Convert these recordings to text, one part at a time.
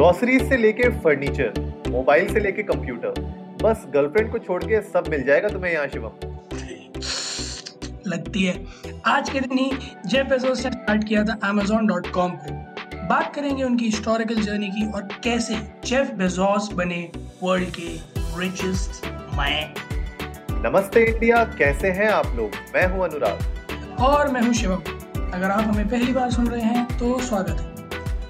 Groceries से लेके furniture mobile से लेके कंप्यूटर बस गर्लफ्रेंड को छोड़ के सब मिल जाएगा तुम्हें यहाँ शिवम। लगती है। आज के दिन ही जेफ बेजोस ने स्टार्ट किया था Amazon.com को बात करेंगे उनकी हिस्टोरिकल जर्नी की और कैसे जेफ बेजोस बने वर्ल्ड के रिचेस्ट मैन नमस्ते इंडिया कैसे हैं आप लोग? मैं हूँ अनुराग। और मैं हूँ शिवम। अगर आप हमें पहली बार सुन रहे हैं तो स्वागत है।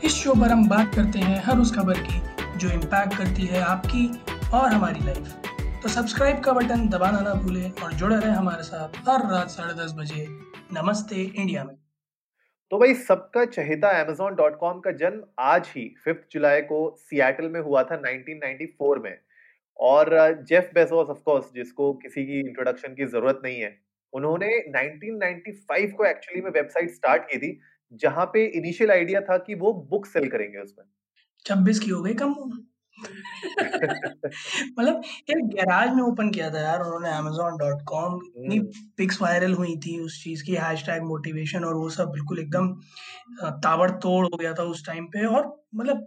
इस शो पर हम बात करते हैं हर उस खबर की जो इम्पैक्ट करती है आपकी और हमारी लाइफ तो सब्सक्राइब का बटन दबाना ना भूलें और जुड़े रहें हमारे साथ हर रात साढ़े दस बजे नमस्ते इंडिया में. तो भाई सबका चहेता Amazon.com का जन्म आज ही 5 जुलाई को सिएटल में हुआ था 1994 में. और जेफ बेजोस ऑफ़ कोर्स जिसको किसी की इंट्रोडक्शन की ज़रूरत नहीं है, उन्होंने 1995 को एक्चुअली में वेबसाइट स्टार्ट की थी जहाँ पे इनिशियल आइडिया था कि वो बुक सेल करेंगे उसमें। छब्बीस की हो गई कम। मतलब एक गैराज में ओपन किया था यार उन्होंने Amazon.com इतनी पिक्स वायरल हुई थी उस चीज़ की हैशटैग मोटिवेशन और वो सब बिल्कुल एकदम ताबड़तोड़ हो गया था उस टाइम पे और मतलब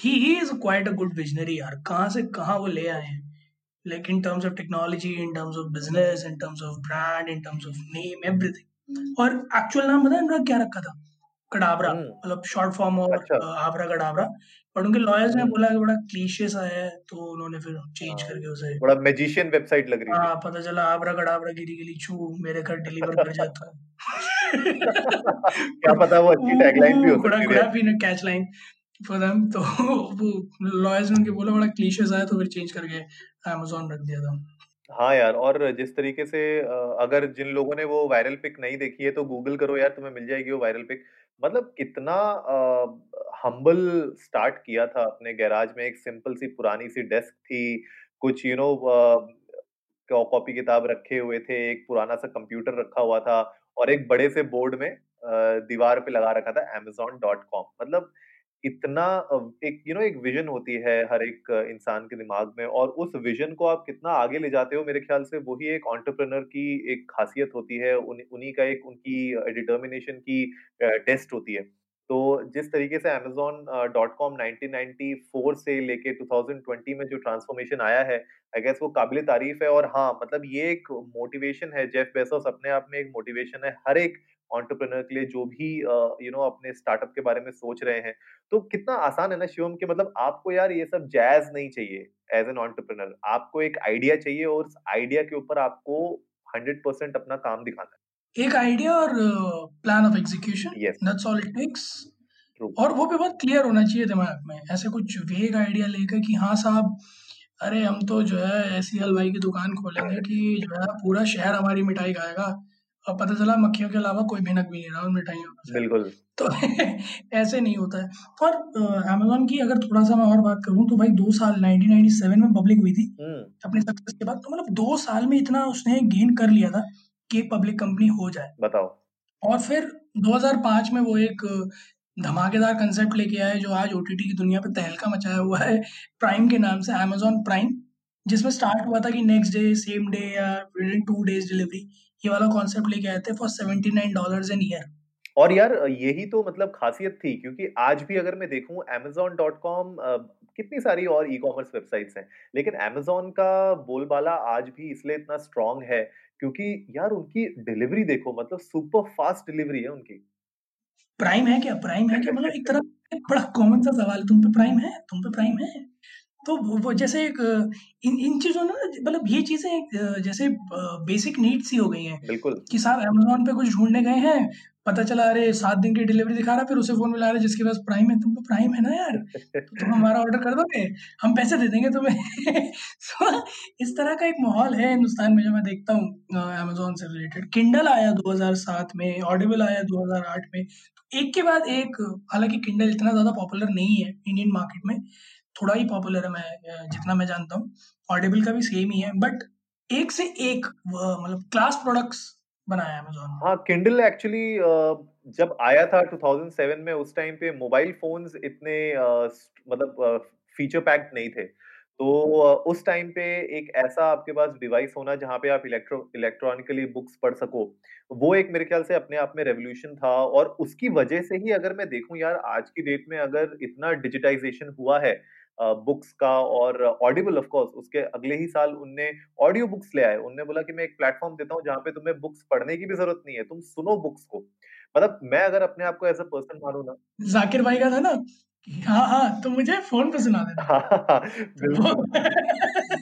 ही ही is quite a good visionary यार। कहाँ से कहाँ वो ले आए हैं? Like in terms of technology in terms of business in terms of brand in terms of name everything और एक्चुअल नाम पता है उनका क्या रखा था? कडाबरा हम्म मतलब शॉर्ट फॉर्म और अच्छा। आबरा कडाबरा और उनके लॉयर्स ने हम्म बोला कि बड़ा क्लीशे सा है तो उन्होंने फिर चेंज हाँ, करके उसे बड़ा मैजिशियन वेबसाइट लग रही थी। हाँ पता चला आबरा कडाबरा गिरी गिरी छू मेरे घर डिलीवर कर जाता क्या पता वो अच्छी टैगलाइन भी हो सकती कुड़ा है भी ना कैच लाइन फॉर देम तो वो लॉयर्स ने उनके बोला बड़ा क्लीशे सा है तो फिर चेंज करके अमेज़न रख दिया था। हाँ यार, और जिस तरीके से अगर जिन लोगों ने वो वायरल पिक नहीं देखी है तो गूगल करो यार, तुम्हें मिल जाएगी वो वायरल पिक। मतलब कितना हम्बल स्टार्ट किया था अपने गैराज में, एक सिंपल सी पुरानी सी डेस्क थी, कुछ यू नो कॉपी किताब रखे हुए थे, एक पुराना सा कंप्यूटर रखा हुआ था, और एक बड़े से बोर्ड में दीवार पे लगा रखा था amazon.com मतलब इतना एक यू नो एक विजन होती है हर एक इंसान के दिमाग में और उस विजन को आप कितना आगे ले जाते हो मेरे ख्याल से वही एक एंटरप्रेन्योर की एक खासियत होती है उन्हीं का एक, उनकी डिटर्मिनेशन की टेस्ट होती है। तो जिस तरीके से amazon.com 1994 से लेके 2020 में जो ट्रांसफॉर्मेशन आया है आई गेस वो काबिल तारीफ़ है और हाँ मतलब ये एक मोटिवेशन है जेफ बेजोस अपने आप में एक मोटिवेशन है, हर एक एंटरप्रेन्योर के लिए जो भी यू नो अपने स्टार्टअप के बारे में सोच रहे हैं। तो कितना आसान है ना शिवम कि मतलब आपको यार ये सब जैज नहीं चाहिए एज एन एंटरप्रेन्योर आपको एक आइडिया चाहिए और उस आइडिया के ऊपर आपको हंड्रेड परसेंट अपना काम दिखाना है। एक आइडिया और plan of execution that's all it takes और वो भी बहुत क्लियर होना चाहिए दिमाग में। ऐसे कुछ वेग आइडिया लेकर कि हाँ साहब अरे हम तो जो है ऐसी हलवाई की दुकान खोलेंगे कि जो है पूरा शहर हमारी मिठाई खाएगा। और पता चला मक्खियों के अलावा कोई भिनक भी नहीं रहा मिठाइयों बिल्कुल। तो ऐसे नहीं होता है। और अमेजोन की अगर थोड़ा सा मैं और बात करूँ तो भाई दो साल 1997 में पब्लिक हुई थी हम्म। अपने सक्सेस के बाद तो मतलब दो साल में इतना उसने गेन कर लिया था कि पब्लिक कंपनी हो जाए। बताओ। और फिर 2005 में वो एक धमाकेदार कंसेप्ट लेके आए जो आज ओटीटी की दुनिया पे तहलका मचाया हुआ है। प्राइम के नाम से अमेजोन प्राइम जिसमें स्टार्ट हुआ था कि नेक्स्ट डे सेम डे या within two days delivery ये वाला कॉन्सेप्ट लेके आए थे for seventy nine dollar an year और यार यही तो मतलब खासियत थी क्योंकि आज भी अगर मैं देखूँ amazon.com अ, कितनी सारी और ई कॉमर्स वेबसाइट्स हैं लेकिन amazon का बोलबाला आज भी इसलिए इतना स्ट्रांग है क्योंकि यार उनकी डिलीवरी देखो मतलब सुपर फास्ट डिलीवरी है उनकी। प्राइम है क्या? प्राइम है क्या? मतलब एक तरह बड़ा कॉमन सा सवाल है तुम पे प्राइम है? तुम पे प्राइम है? तो वो जैसे एक इन इन चीज़ों ने मतलब ये चीज़ें एक जैसे बेसिक नीड्स ही हो गई हैं बिल्कुल कि साहब अमेजोन पे कुछ ढूँढने गए हैं, पता चला अरे सात दिन की डिलीवरी दिखा रहा है, फिर उसे फ़ोन मिला रहा जिसके पास प्राइम है, तुम तो प्राइम है ना यार, तो तुम हमारा ऑर्डर कर दोगे? हम पैसे दे देंगे तुम्हें। सो इस तरह का एक माहौल है हिंदुस्तान में जो मैं देखता हूँ अमेजोन से रिलेटेड। किंडल आया 2007 में, ऑडिबल आया 2008 में, तो एक के बाद एक हालाँकि किंडल इतना ज़्यादा पॉपुलर नहीं है इंडियन मार्केट में, थोड़ा ही पॉपुलर है मैं जितना मैं जानता हूँ। ऑडिबल का भी सेम ही है बट एक से एक मतलब क्लास प्रोडक्ट्स बनाया अमेज़न। हाँ, किंडल एक्चुअली जब आया था 2007 में उस टाइम पे मोबाइल फ़ोन्स इतने मतलब फीचर पैक्ड नहीं थे। तो उस टाइम पे एक ऐसा आपके पास डिवाइस होना जहाँ पे आप इलेक्ट्रो इलेक्ट्रॉनिकली बुक्स पढ़ सको, वो एक मेरे ख्याल से अपने आप में रेवोल्यूशन था और उसकी वजह से ही अगर मैं देखूँ यार आज की डेट में अगर इतना डिजिटाइज़ेशन हुआ है बुक्स का और ऑडिबल ऑफ़ कोर्स उसके अगले ही साल उनने ऑडियो बुक्स ले आए। उनने बोला कि मैं एक प्लेटफ़ॉर्म देता हूँ जहाँ पे तुम्हें बुक्स पढ़ने की भी ज़रूरत नहीं है, तुम सुनो बुक्स को। मतलब मैं अगर अपने आप को एज़ अ पर्सन मानू ना ज़ाकिर भाई का था ना, हाँ, हाँ, तो मुझे फ़ोन पे सुना देना। तो वो बिल्कुल।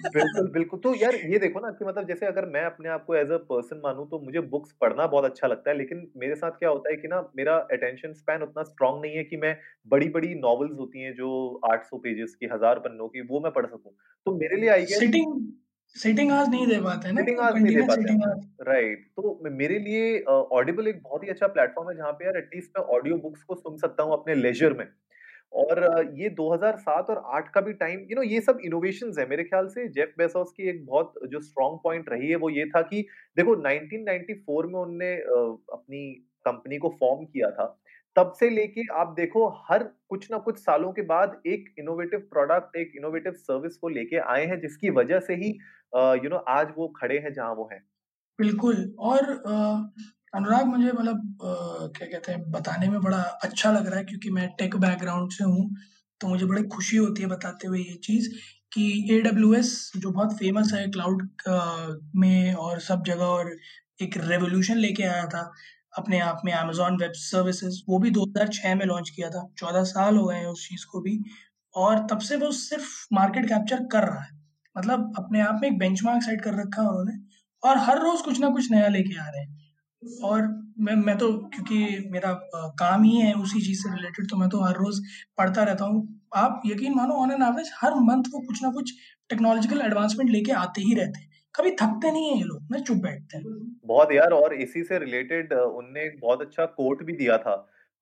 बिल्कुल, बिल्कुल। तो यार ये देखो ना कि मतलब जैसे अगर मैं अपने आप को एज़ अ पर्सन मानूँ तो मुझे बुक्स पढ़ना बहुत अच्छा लगता है, लेकिन मेरे साथ क्या होता है कि ना मेरा अटेंशन स्पैन उतना स्ट्रॉन्ग नहीं है कि मैं बड़ी-बड़ी नॉवेल्स होती हैं जो 800 पेजेज़ की, हज़ार पन्नों की, वो मैं पढ़ सकूँ। तो मेरे लिए आई सिटिंग सिटिंग आवर्स नहीं दे पाते ना सिटिंग आवर्स नहीं दे पाते सिटिंग हम। आवर्स। राइट, तो मेरे लिए ऑडिबल एक बहुत ही अच्छा प्लेटफ़ॉर्म है जहाँ पे यार एटलीस्ट मैं ऑडियो बुक्स को सुन सकता हूँ अपने लेजर में। और ये 2007 और 8 का भी टाइम यू नो ये सब इनोवेशन है। मेरे ख्याल से जेफ बेज़ोस की एक बहुत जो स्ट्रॉन्ग पॉइंट रही है वो ये था कि देखो 1994 में उन्होंने अ, अपनी कंपनी को फ़ॉर्म किया था। तब से लेके आप देखो हर कुछ ना कुछ सालों के बाद एक इनोवेटिव प्रोडक्ट, एक इनोवेटिव सर्विस को लेके आए हैं जिसकी वजह से ही यू नो आज वो खड़े हैं जहाँ वो हैं। बिल्कुल और अनुराग मुझे मतलब क्या कहते हैं बताने में बड़ा अच्छा लग रहा है क्योंकि मैं टेक बैकग्राउंड से हूँ, तो मुझे बड़ी खुशी होती है बताते हुए ये चीज़ कि एडब्ल्यूएस जो बहुत फ़ेमस है क्लाउड में और सब जगह और एक रेवोल्यूशन लेके आया था, अपने आप में अमेज़न वेब सर्विसेज़ वो भी 2006 में लॉन्च किया था, 14 साल हो गए हैं उस चीज़ को भी और तब से वो सिर्फ़ मार्केट कैप्चर कर रहा है। मतलब अपने आप में एक बेंचमार्क सेट कर रखा है उन्होंने और हर रोज़ कुछ ना कुछ नया लेके आ रहे हैं। और मैं मैं तो क्योंकि मेरा काम ही है उसी चीज़ से रिलेटेड तो मैं तो हर रोज़ पढ़ता रहता हूँ। आप यकीन मानो ऑन एन एवरेज हर मंथ वो कुछ ना कुछ टेक्नोलॉजिकल एडवांसमेंट लेके आते ही रहते हैं। कभी थकते नहीं है ये लोग, ना चुप बैठते हैं। बहुत यार और इसी से रिलेटेड उनने एक बहुत अच्छा कोट भी दिया था।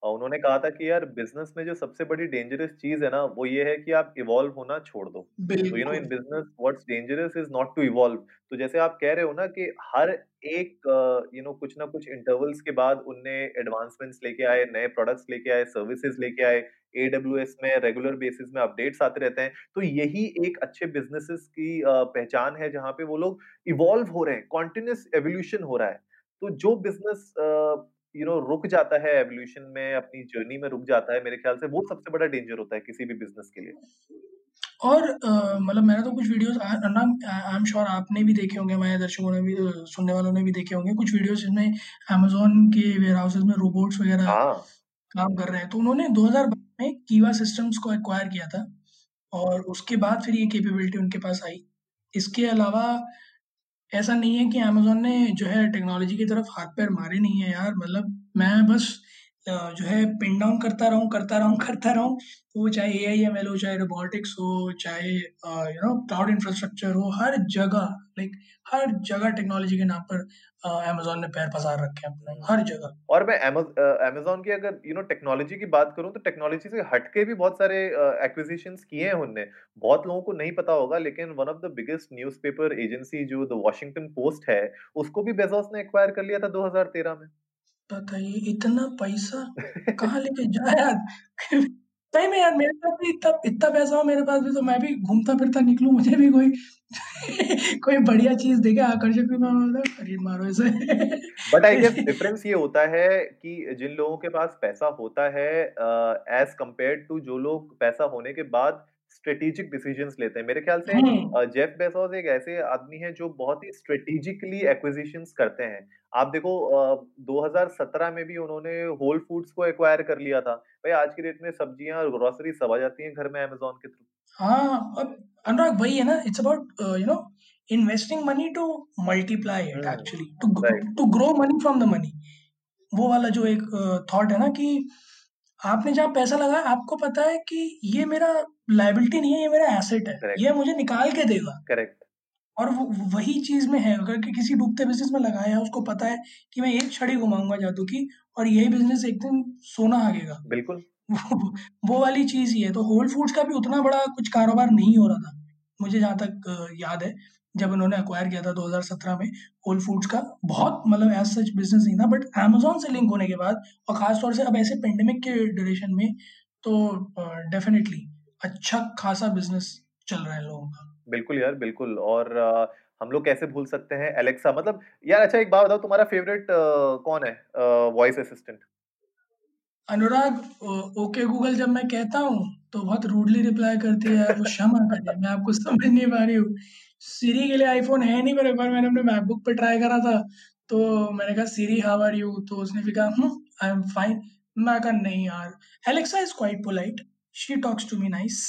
अ, उन्होंने कहा था कि यार बिज़नेस में जो सबसे बड़ी डेंजरस चीज़ है ना, वो ये है कि आप इवॉल्व होना छोड़ दो। तो you know in business what's dangerous is not to evolve. तो जैसे आप कह रहे हो ना कि हर एक अ, यू नो कुछ ना कुछ इंटरवल्स के बाद उनने एडवांसमेंट्स लेके आए, नए प्रोडक्ट्स लेके आए, सर्विसेज़ लेके आए। एडब्ल्यूएस में रेगुलर बेसिस में अपडेट्स आते रहते हैं। तो यही एक अच्छे बिज़नेसेस की अ, पहचान है जहाँ पे वो लोग इवॉल्व हो रहे हैं, कंटीन्यूअस एवोल्यूशन हो रहा है। तो जो बिज़नेस अ, यू नो रुक जाता है इवोल्यूशन में, अपनी जर्नी में रुक जाता है, मेरे ख्याल से वो सबसे बड़ा डेंजर होता है किसी भी बिज़नेस के लिए। और मतलब मैंने तो कुछ videos uh, I am sure आपने भी देखे होंगे, हमारे दर्शकों ने भी सुनने वालों ने भी देखे होंगे कुछ वीडियोज़ जिनमें अमेज़न के वेयरहाउसेज़ में रोबोट्स वगैरह हाँ, काम कर रहे हैं। तो उन्होंने 2012 में कीवा सिस्टम्स को एक्वायर किया था और उसके बाद फिर ये कैपेबिलिटी उनके पास आई। इसके अलावा ऐसा नहीं है कि अमेजोन ने जो है टेक्नोलॉजी की तरफ़ हाथ-पैर मारे नहीं है यार, मतलब मैं बस जो है पिन डाउन करता रहूँ, करता रहूँ, करता रहूँ, तो वो चाहे एआई-एमएल हो, चाहे रोबोटिक्स हो, चाहे यू नो क्लाउड इंफ्रास्ट्रक्चर हो, हर जगह लाइक हर जगह टेक्नोलॉजी के नाम पर अमेज़न ने पैर पसार रखे हैं अपने, हर जगह। और मैं अमेज़ अमेज़न की अगर यू नो टेक्नोलॉजी की बात करूँ तो टेक्नोलॉजी से हट के भी बहुत सारे एक्विज़िशंस किए हैं उनने। बहुत लोगों को नहीं पता होगा लेकिन one of the biggest newspaper agency जो द वॉशिंगटन पोस्ट है, उसको भी बेज़ोस ने एक्वायर कर लिया था 2013 में। बताइए इतना पैसा कहाँ लेके जाए यार? सही में यार मेरे पास भी इतना इतना पैसा हो मेरे पास भी तो मैं भी घूमता-फिरता निकलूँ, मुझे भी कोई कोई बढ़िया चीज़ दिखे आकर्षक भी मैं मतलब खरीद मारो बट आई गेस डिफरेंस ये होता है कि जिन लोगों के पास पैसा होता है एज कंपेयर्ड टू जो लोग पैसा होने के बाद स्ट्रेटेजिक डिसीजंस लेते हैं। मेरे ख्याल से जेफ बेजोस एक ऐसे आदमी हैं जो बहुत ही स्ट्रेटेजिकली एक्विजिशंस करते हैं। आप देखो अ, 2017 में भी उन्होंने होल फूड्स को एक्वायर कर लिया था। भाई आज की डेट में सब्ज़ियाँ और ग्रोसरी सब आ जाती हैं घर में अमेजोन के थ्रू हाँ, अब अनुराग वही है ना it's about you know investing money to multiply it actually to to grow money from the money. वो वाला जो एक थॉट है ना कि आपने जहाँ पैसा लगाया आपको पता है कि ये मेरा लाइबिलिटी नहीं है, ये मेरा एसेट है। करेक्ट ये मुझे निकाल के देगा करेक्ट और वही चीज़ में है अगर कि किसी डूबते बिज़नेस में लगाया है, उसको पता है कि मैं एक छड़ी घुमाऊँगा जादू की और यही बिज़नेस एक दिन सोना आगेगा बिल्कुल वो वो वाली चीज़ ही है। तो होल फूड्स का भी उतना बड़ा कुछ कारोबार नहीं हो रहा था। मुझे जहाँ तक याद है, जब उन्होंने एक्वायर किया था 2017 में होल फूड्स का, बहुत मतलब एज़ सच बिज़नेस नहीं था बट अमेज़न से लिंक होने के बाद और ख़ास तौर से अब ऐसे पैंडेमिक के ड्यूरेशन में तो डेफ़िनिटली अच्छा ख़ासा बिज़नेस चल रहा है लोगों होगा। बिल्कुल यार, बिल्कुल और हम लोग कैसे भूल सकते हैं एलेक्सा मतलब यार अच्छा एक बात बताओ तुम्हारा फ़ेवरेट कौन है voice assistant? Anurag okay Google जब मैं कहता हूँ, तो बहुत रूडली रिप्लाई करती है वो क्षमा करें, मैं आपको समझ नहीं पा रही हूँ। सिरी के लिए आईफ़ोन है नहीं पर एक बार मैंने अपने मैकबुक पे ट्राई करा था, तो मैंने कहा सिरी हाउ आर यू? तो उसने भी कहा हुँ, आई एम फाइन। मैं कहा नहीं यार, Alexa is quite polite, she talks to me nice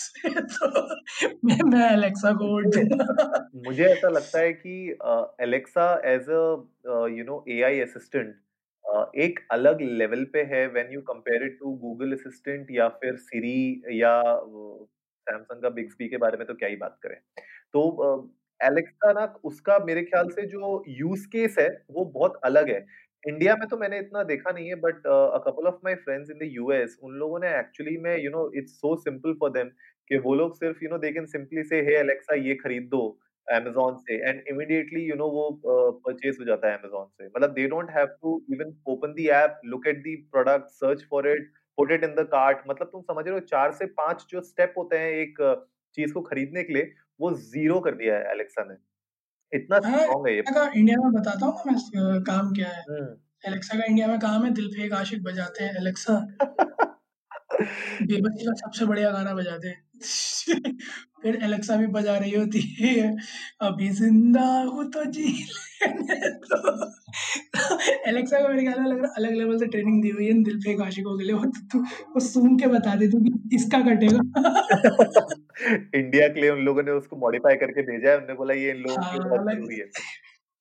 मैं मैं एलेक्सा को वोट मुझे मुझे ऐसा लगता है कि Alexa as a you know AI assistant एक अलग लेवल पे है when you compare it to Google assistant या फिर सिरी या सैमसंग का बिक्सबी के बारे में तो क्या ही बात करें। तो अ, एलेक्सा ना उसका मेरे ख्याल से जो यूज़ केस है, वो बहुत अलग है। इंडिया में तो मैंने इतना देखा नहीं है but uh, couple of my friends in the US उन लोगों ने एक्चुअली में you know it's so simple for them कि वो लोग सिर्फ़ you know they can simply say hey Alexa ये खरीद दो अमेज़न से एंड इमीडिएटली यू नो वो परचेज़ हो जाता है अमेज़न से। मतलब they don't have to even open the app, look at the product, search for it, put it in the cart मतलब तुम समझ रहे हो चार से 5 जो स्टेप होते हैं एक चीज़ को खरीदने के लिए, वो ज़ीरो कर दिया है एलेक्सा ने। इतना हाँ, स्ट्रांग है ये। का इंडिया में बताता हूँ मैं काम क्या है। एलेक्सा का इंडिया में काम है दिल पे एक आशिक बजाते हैं एलेक्सा बेबसी का सबसे बढ़िया गाना बजा दे। फिर एलेक्सा भी बजा रही होती है, अभी ज़िंदा हूँ तो जी दो। एलेक्सा का मेरे ख्याल में लग रहा अलग लेवल से ट्रेनिंग दी हुई है दिल फेक आशिकों के लिए वो तो वो सूँघ के बता देती कि इसका कटेगा। इंडिया के लिए उन लोगों ने उसको मॉडिफाई करके भेजा है, उन्होंने बोला ये इन लोगों के लिए हाँ, बहुत अलग ज़रूरी है।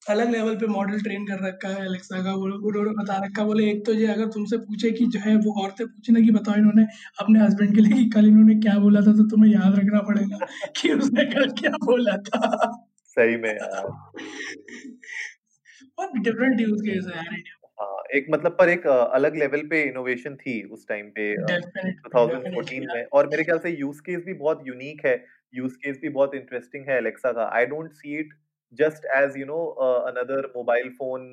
अलग लेवल पे मॉडल ट्रेन कर रखा है एलेक्सा का वो उन्होंने बता रखा बोले एक तो ये अगर तुमसे पूछे कि जो है वो औरतें पूछे ना कि बताओ इन्होंने अपने हस्बैंड के लिए कि कल इन्होंने क्या बोला था, तो तुम्हें याद रखना पड़ेगा कि उसने कल क्या बोला था। सही में यार। बहुत डिफरेंट यूज़ केस है यार इंडिया एक मतलब पर एक अलग लेवल पे इनोवेशन थी उस टाइम पे अ, डेफिनिटली, डेफिनिटली 2014 यार। में और मेरे ख्याल से यूज़ केस भी बहुत यूनिक है, यूज़ केस भी बहुत इंटरेस्टिंग है एलेक्सा का। I don't see it just as you know another mobile phone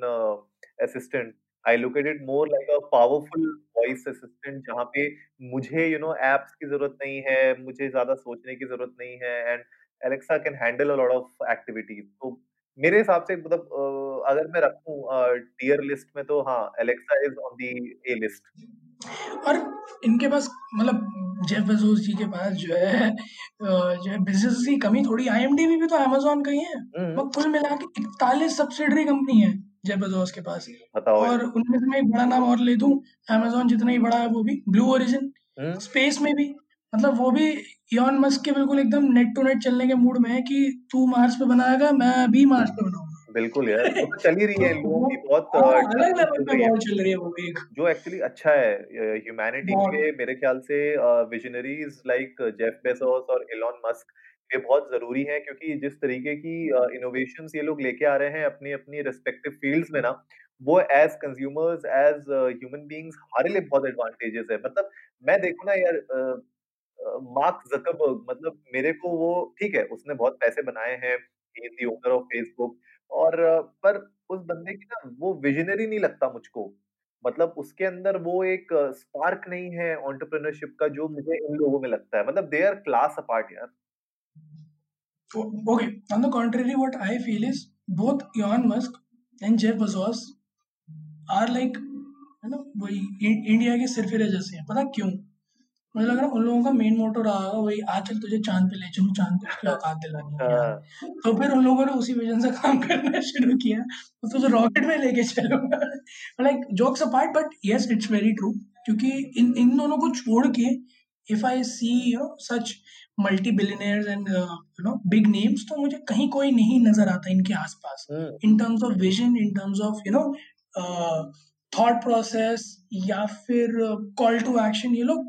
assistant. I look at it more like a powerful voice assistant जहाँ पे मुझे यू नो ऐप्स की ज़रूरत नहीं है, मुझे ज़्यादा सोचने की ज़रूरत नहीं है and Alexa can handle a lot of activities तो मेरे हिसाब से मतलब अ, अगर मैं रखूँ टियर लिस्ट में तो हाँ, Alexa is on the A list. और इनके पास मतलब जेफ बेज़ोस जी के पास जो है अ, जो है बिज़नेस की कमी थोड़ी आईएमडीबी भी तो अमेज़न का ही है। वो कुल मिला के 41 सब्सिडियरी कंपनी है, जेफ बेज़ोस के पास बताओ यार। और उनमें से मैं एक बड़ा नाम और ले दूँ, अमेज़न जितना ही बड़ा है वो भी, ब्लू ओरिजिन। स्पेस में भी मतलब वो भी इलॉन मस्क के बिल्कुल एकदम नेक टू नेक चलने के मूड में है कि तू मार्स पे बनाएगा, मैं भी मार्स पे बनाऊँगा। बिल्कुल यार, वो तो चल ही रही है लोगों की बहुत हाँ, अलग लेवल पे। चल रही है वो भी जो एक्चुअली अच्छा है ह्यूमैनिटी के मेरे ख्याल से विज़नरीज़ लाइक जेफ बेज़ोस और इलॉन मस्क ये बहुत ज़रूरी है क्योंकि जिस तरीके की इनोवेशंस ये लोग लेके आ रहे हैं अपनी-अपनी रेस्पेक्टिव फ़ील्ड्स में ना, वो as consumers, as human beings हमारे लिए बहुत एडवांटेजेस है। मतलब मैं देखू ना यार मार्क ज़करबर्ग मतलब मेरे को वो ठीक है, उसने बहुत पैसे बनाए हैं, he is the owner of Facebook और पर उस बंदे की ना वो विज़नरी नहीं लगता मुझको। मतलब उसके अंदर वो एक स्पार्क नहीं है एंटरप्रेन्योरशिप का जो मुझे इन लोगों में लगता है। मतलब दे आर क्लास अपार्ट यार। O okay, on the contrary, what I feel is both Musk and Jeff Bezos are like है ना वही इंडिया के सिरफिरे जैसे हैं, पता क्यों? मुझे लग रहा है उन लोगों का मेन मोटो रहा होगा वही आ चल तुझे चाँद पे ले चलूँ, चाँद पे उसकी औकात दिलानी है। तो फिर उन लोगों ने उसी विज़न से काम करना शुरू किया, तो तुझे रॉकेट में लेके चलूँगा। Like jokes apart but yes it's very true क्योंकि इन इन दोनों को छोड़ के if I see you know such multi billionaires and you know big names तो मुझे कहीं कोई नहीं नज़र आता इनके आस-पास। In terms of vision, in terms of you know thought process या फिर कॉल टू एक्शन ये लोग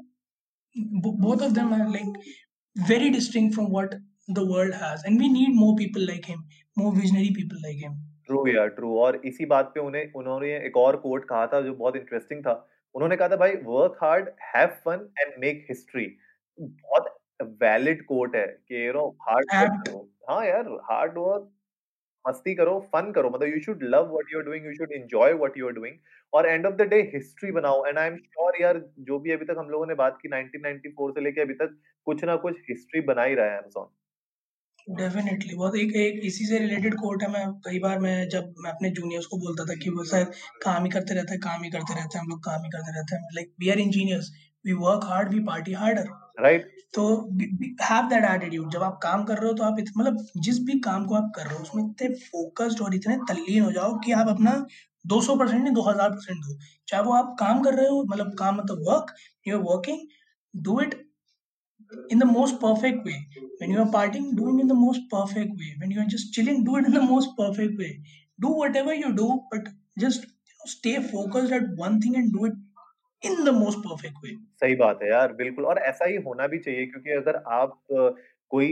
both of them are like very distinct from what the world has and we need more people like him, more visionary people like him. True यार true और इसी बात पे उन्हें उन्होंने एक और कोट कहा था जो बहुत इंटरेस्टिंग था। उन्होंने कहा था भाई work hard, have fun and make history. बहुत वैलिड कोट है कि you know hard work apt करो। हाँ यार, हार्ड वर्क मस्ती करो, फन करो मतलब you should love what you are doing, you should enjoy what you are doing और end of the day history बनाओ एंड आई एम श्योर यार जो भी अभी तक हम लोगों ने बात की 1994 से लेके अभी तक कुछ ना कुछ हिस्ट्री बना ही रहा है अमेज़न। डेफिनेटली बहुत एक एक इसी से रिलेटेड कोट है मैं कई बार मैं जब मैं अपने जूनियर्स को बोलता था कि वो शायद काम ही करते रहते हैं काम ही करते रहते हैं हम लोग काम ही करते रहते हैं like we are engineers we work hard we party harder right तो हैव दैट एटीट्यूड जब आप काम कर रहे हो तो आप मतलब जिस भी काम को आप कर रहे हो, उसमें इतने फोकस्ड और इतने तल्लीन हो जाओ कि आप अपना 200 परसेंट नहीं 2000 परसेंट दो। चाहे वो आप काम कर रहे हो मतलब काम मतलब work you are working do it in the most perfect way when you are partying doing in the most perfect way when you are just chilling do it in the most perfect way do whatever you do but just you know stay focused at one thing and do it in the most perfect way सही बात है यार, बिल्कुल और ऐसा ही होना भी चाहिए क्योंकि अगर आप कोई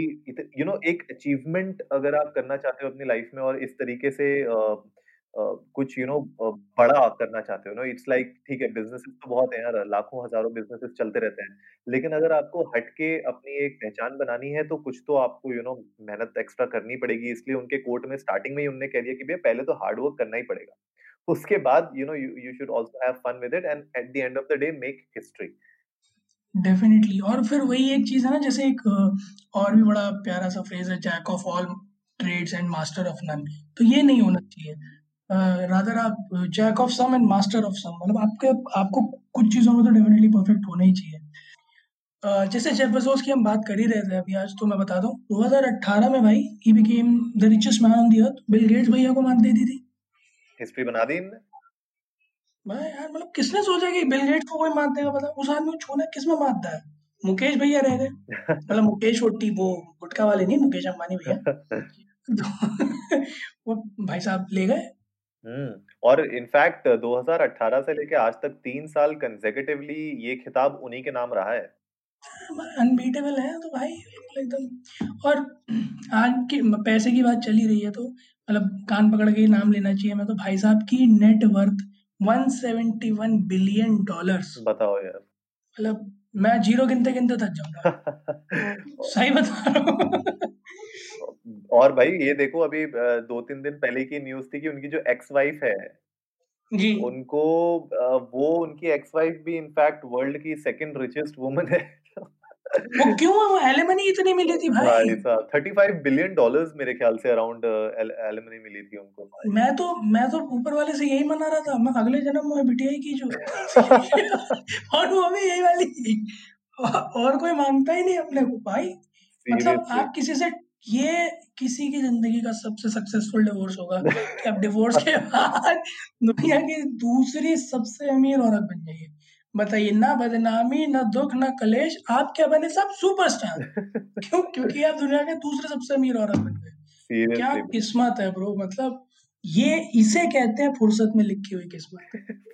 यू नो एक अचीवमेंट अगर आप करना चाहते हो अपनी लाइफ में और इस तरीके से कुछ यू नो बड़ा करना चाहते हो ना इट्स लाइक ठीक है बिजनेसेस तो बहुत है यार, लाखों, हज़ारों बिजनेसेस चलते रहते हैं, लेकिन अगर आपको हटके अपनी एक पहचान बनानी है तो कुछ तो आपको यू नो मेहनत एक्स्ट्रा करनी पड़ेगी, इसलिए उनके कोर्ट में स्टार्टिंग में ही उन्होंने कह दिया कि भैया पहले तो हार्डवर्क करना ही पड़ेगा। उसके बाद you know you should also have fun with it and at the end of the day make history definitely और फिर वही एक चीज़ है ना जैसे एक और भी बड़ा प्यारा सा फ्रेज है jack of all trades and master of none तो ये नहीं होना चाहिए। रादर आप jack of some and master of some मतलब आपके आपको कुछ चीज़ों में तो डेफिनेटली परफेक्ट होना ही चाहिए। uh, जैसे जेफ बेजोस की हम बात कर ही रहे थे अभी आज तो मैं बता दूँ 2018 में भाई he became the richest man on the earth Bill Gates भैया को मात दे दी थी। हिस्ट्री बना दी इनने? भाई यार मतलब किसने सोचा कि बिल गेट्स को कोई मात देगा पता उस आदमी को छूना किसमें मारता है? मुकेश भैया रह गए। मतलब मुकेश ओटी वो गुटका वाले नहीं मुकेश अंबानी भैया। तो वो भाई साहब ले गए। हम्म और इनफैक्ट 2018 से लेके आज तक तीन साल कंसेक्यूटिवली ये खिताब उन्हीं के नाम रहा है। अनबीटेबल है तो भाई एकदम और आज की पैसे की बात चली रही है तो मतलब कान पकड़ के नाम लेना चाहिए मैं तो भाई साहब की नेट वर्थ 171 बिलियन डॉलर्स बताओ यार। मतलब मैं ज़ीरो गिनते गिनते थक जाऊँगा। सही बता रहा हूँ। और भाई ये देखो अभी दो तीन दिन पहले की न्यूज़ थी कि उनकी जो एक्स वाइफ है जी। उनको वो उनकी एक्स वाइफ भी इनफैक्ट वर्ल्ड की सेकंड रिचेस्ट वुमन है। वो क्यों है? वो एलिमनी इतनी मिली थी भाई। भाई साहब 35 बिलियन डॉलर्स मेरे ख्याल से अराउंड एलिमनी मिली थी उनको मैं तो मैं तो ऊपर वाले से यही मना रहा था मैं अगले जन्म में बिटिया की जो और वो भी यही वाली। और कोई माँगता ही नहीं अपने को भाई। मतलब आप किसी से ये किसी की ज़िंदगी का सबसे सक्सेसफुल डिवोर्स होगा। कि आप डिवोर्स के बाद दुनिया की दूसरी सबसे अमीर औरत बन जाइए। बताइए ना बदनामी ना दुख ना कलेश आप क्या बने? सब सुपरस्टार क्यों? क्योंकि आप दुनिया के दूसरे सबसे अमीर औरत बन गए। क्या किस्मत है ब्रो मतलब ये इसे कहते हैं फुर्सत में लिखी हुई किस्मत।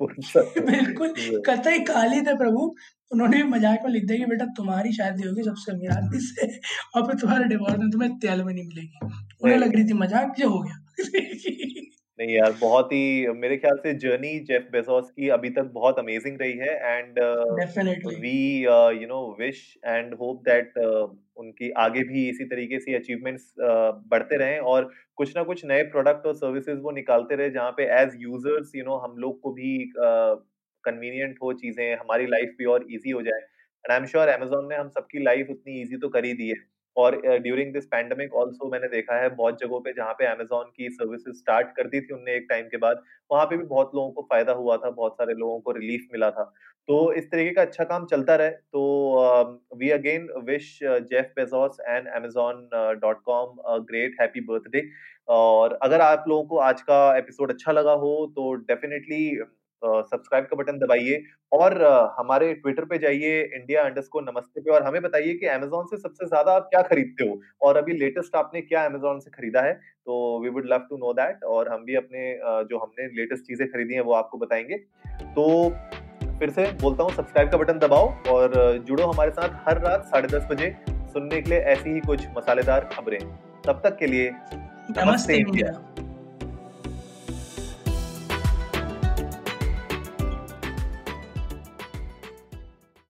बिल्कुल कतई काली थे प्रभु। उन्होंने मज़ाक में लिख दिया कि बेटा तुम्हारी शादी होगी सबसे अमीर आदमी से और फिर तुम्हारे डिवोर्स में तुम्हें तेल में नहीं मिलेगी। उन्हें लग रही थी मज़ाक जो हो गया। नहीं यार बहुत ही मेरे ख्याल से जर्नी जेफ बेजोस की अभी तक बहुत अमेजिंग रही है and we you know wish and hope that उनकी आगे भी इसी तरीके से अचीवमेंट्स uh, बढ़ते रहें और कुछ ना कुछ नए प्रोडक्ट और सर्विसेज़ वो निकालते रहे जहाँ पे एज यूज़र्स यू नो हम लोग को भी कन्वीनियंट हो चीज़ें, हमारी लाइफ भी और ईजी हो जाए। And I am sure Amazon ने हम सबकी लाइफ उतनी ईजी तो कर ही दी है। और ड्यूरिंग दिस पैंडमिक ऑल्सो मैंने देखा है बहुत जगहों पे जहाँ पे अमेजोन की सर्विसेज़ स्टार्ट कर दी थी उनने एक टाइम के बाद, वहाँ पे भी बहुत लोगों को फ़ायदा हुआ था, बहुत सारे लोगों को रिलीफ मिला था। तो इस तरीके का अच्छा काम चलता रहे। तो we again wish Jeff Bezos and Amazon dot com great happy birthday और अगर आप लोगों को आज का एपिसोड अच्छा लगा हो तो डेफिनेटली सब्सक्राइब का बटन दबाइए और हमारे ट्विटर पे जाइए इंडिया अंडरस्को नमस्ते पे और हमें बताइए कि अमेजोन से सबसे ज़्यादा आप क्या खरीदते हो? और अभी लेटेस्ट आपने क्या अमेजोन से खरीदा है? तो we would love to know that और हम भी अपने जो हमने लेटेस्ट चीज़ें खरीदी हैं वो आपको बताएँगे। तो फिर से बोलता हूँ सब्सक्राइब का बटन दबाओ और जुड़ो हमारे साथ हर रात साढ़े दस बजे सुनने के लिए ऐसी ही कुछ मसालेदार खबरें। तब तक के लिए नमस्ते इंडिया।